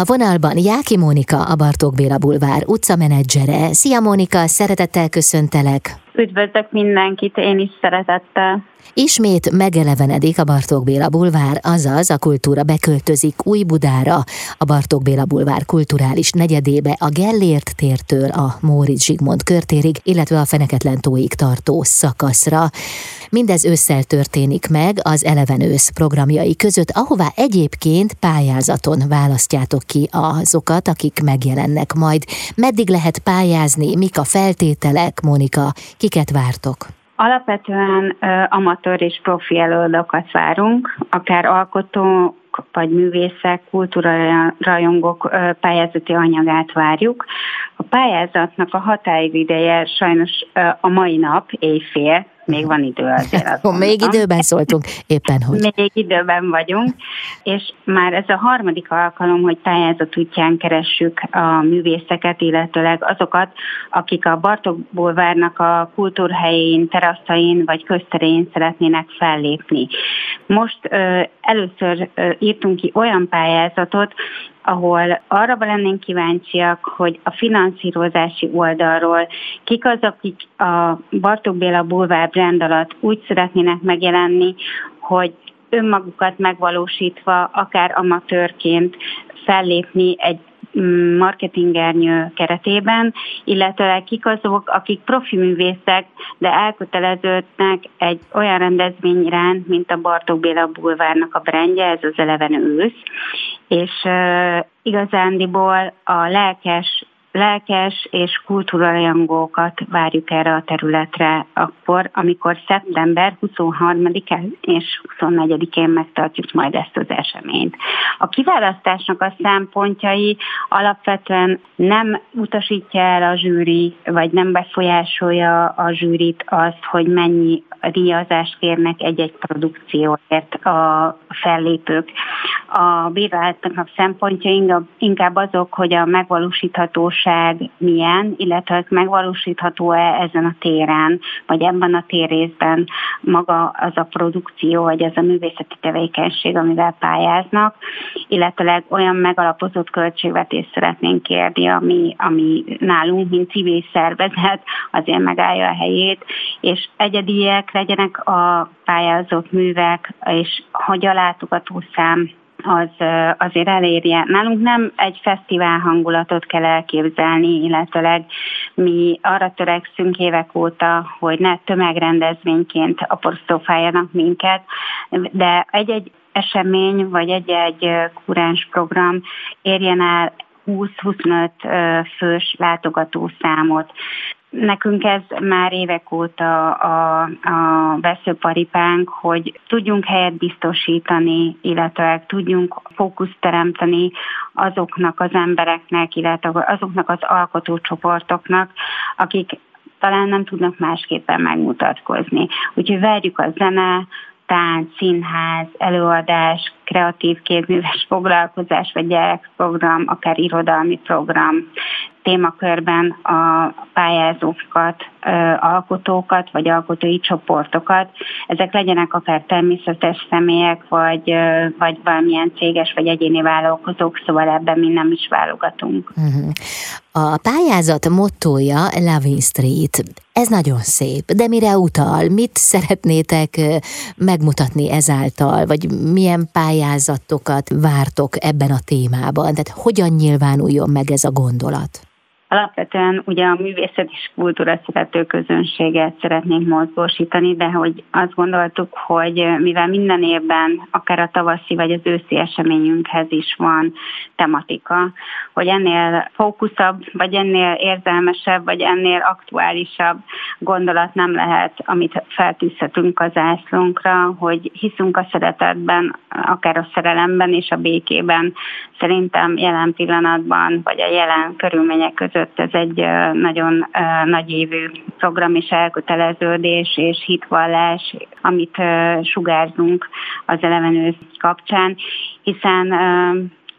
A vonalban Jáki Mónika, a Bartók Béla Bulvár utcamenedzsere. Szia Mónika, szeretettel köszöntelek! Üdvözlök mindenkit, én is szeretettel. Ismét megelevenedik a Bartók Béla bulvár, azaz a kultúra beköltözik Új Budára, a Bartók Béla bulvár kulturális negyedébe a Gellért tértől a Móricz Zsigmond körtérig, illetve a Feneketlen tóig tartó szakaszra. Mindez ősszel történik meg az Eleven ősz programjai között, ahová egyébként pályázaton választjátok ki azokat, akik megjelennek majd. Meddig lehet pályázni, mik a feltételek, Mónika, kiket vártok? Alapvetően amatőr és profi előadókat várunk, akár alkotó vagy művészek, kultúrarajongók pályázati anyagát várjuk. A pályázatnak a határideje sajnos a mai nap, éjfél, még van idő azért. Azt még időben szóltunk, éppen hogy. Még időben vagyunk, és már ez a harmadik alkalom, hogy pályázat útján keressük a művészeket, illetőleg azokat, akik a Bartokból várnak a kultúrhelyén, teraszain vagy közterén szeretnének fellépni. Most ö, először ö, írtunk ki olyan pályázatot, ahol arra lennénk kíváncsiak, hogy a finanszírozási oldalról kik az, akik a Bartók Béla Bulvár brand alatt úgy szeretnének megjelenni, hogy önmagukat megvalósítva, akár amatőrként fellépni egy marketingernyő keretében, illetve kik azok, akik profi művészek, de elköteleződnek egy olyan rendezvény iránt, mint a Bartók Béla Bulvárnak a brendje, ez az Eleven ősz, és uh, igazándiból a lelkes lelkes és kultúrajangókat várjuk erre a területre akkor, amikor szeptember 23-án és 24-én megtartjuk majd ezt az eseményt. A kiválasztásnak a szempontjai alapvetően nem utasítja el a zsűri, vagy nem befolyásolja a zsűrit azt, hogy mennyi díjazást kérnek egy-egy produkcióért a fellépők. A bírálatnak szempontja inkább azok, hogy a megvalósíthatóság milyen, illetve megvalósítható-e ezen a téren, vagy ebben a térészben maga az a produkció, vagy az a művészeti tevékenység, amivel pályáznak, illetve olyan megalapozott költségvetést szeretnénk kérni, ami, ami nálunk, mint civil szervezet, azért megállja a helyét, és egyediek legyenek a pályázott művek, és hogy a látogatószám az azért elérje. Nálunk nem egy fesztivál hangulatot kell elképzelni, illetőleg mi arra törekszünk évek óta, hogy ne tömegrendezvényként apostrofáljanak minket, de egy-egy esemény vagy egy-egy kuráns program érjen el 20-25 fős látogatószámot. Nekünk ez már évek óta a, a veszőparipánk, hogy tudjunk helyet biztosítani, illetve tudjunk fókuszt teremteni azoknak az embereknek, illetve azoknak az alkotócsoportoknak, akik talán nem tudnak másképpen megmutatkozni. Úgyhogy várjuk a zene, tánc, színház, előadás, kreatív kézműves foglalkozás, vagy gyerekprogram, akár irodalmi program témakörben a pályázókat, alkotókat, vagy alkotói csoportokat. Ezek legyenek akár természetes személyek, vagy, vagy valamilyen céges, vagy egyéni vállalkozók, szóval ebben mi nem is válogatunk. Uh-huh. A pályázat mottoja Loving Street. Ez nagyon szép, de mire utal? Mit szeretnétek megmutatni ezáltal, vagy milyen pályázatokat vártok ebben a témában? Tehát hogyan nyilvánuljon meg ez a gondolat? Alapvetően ugye a művészet és kultúra szerető közönséget szeretnénk mozgósítani, de hogy azt gondoltuk, hogy mivel minden évben akár a tavaszi vagy az őszi eseményünkhez is van tematika, hogy ennél fókuszabb, vagy ennél érzelmesebb, vagy ennél aktuálisabb gondolat nem lehet, amit feltűzhetünk az ászlónkra, hogy hiszünk a szeretetben, akár a szerelemben és a békében. Szerintem jelen pillanatban, vagy a jelen körülmények között között ez egy nagyon nagy évű program és elköteleződés és hitvallás, amit sugárzunk az elevenő kapcsán, hiszen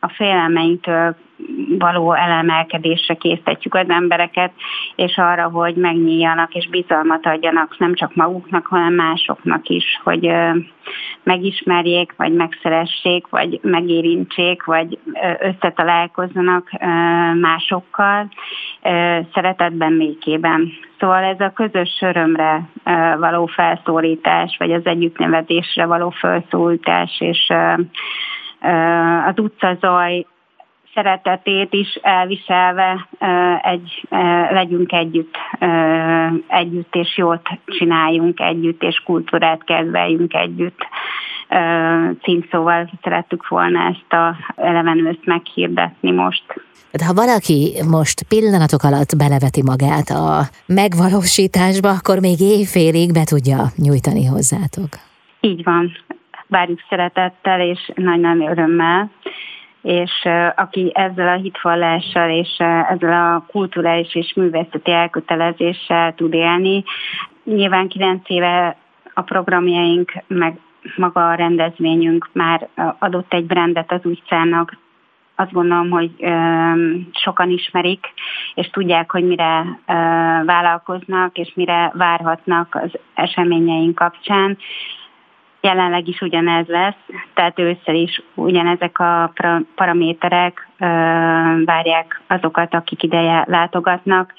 a félelmeinktől való elemelkedésre készítjük az embereket, és arra, hogy megnyíljanak és bizalmat adjanak nem csak maguknak, hanem másoknak is, hogy megismerjék, vagy megszeressék, vagy megérintsék, vagy összetalálkozzanak másokkal szeretetben, békében. Szóval ez a közös örömre való felszólítás, vagy az együttnevetésre való felszólítás, és az utcazaj szeretetét is elviselve egy, legyünk együtt, együtt és jót csináljunk együtt, és kultúrát kedveljünk együtt. Címszóval szerettük volna ezt a elevenőt meghirdetni most. De ha valaki most pillanatok alatt beleveti magát a megvalósításba, akkor még éjfélig be tudja nyújtani hozzátok. Így van. Várjuk szeretettel és nagy-nagy örömmel és aki ezzel a hitvallással és ezzel a kulturális és művészeti elkötelezéssel tud élni, nyilván kilenc éve a programjaink, meg maga a rendezvényünk már adott egy brandet az utcának, azt gondolom, hogy sokan ismerik, és tudják, hogy mire vállalkoznak, és mire várhatnak az eseményeink kapcsán. Jelenleg is ugyanez lesz, tehát ősszel is ugyanezek a paraméterek várják azokat, akik ide látogatnak,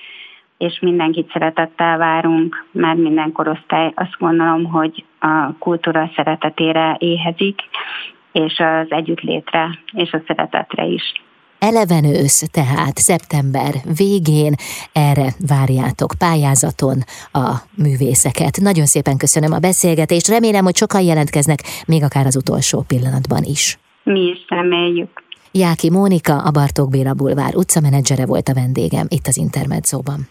és mindenkit szeretettel várunk, mert minden korosztály azt gondolom, hogy a kultúra szeretetére éhezik, és az együttlétre és a szeretetre is. Eleven ősz, tehát szeptember végén erre várjátok pályázaton a művészeket. Nagyon szépen köszönöm a beszélgetést, remélem, hogy sokan jelentkeznek, még akár az utolsó pillanatban is. Mi is reméljük. Jáki Mónika, a Bartók Béla Bulvár utcamenedzsere volt a vendégem itt az Intermedzóban.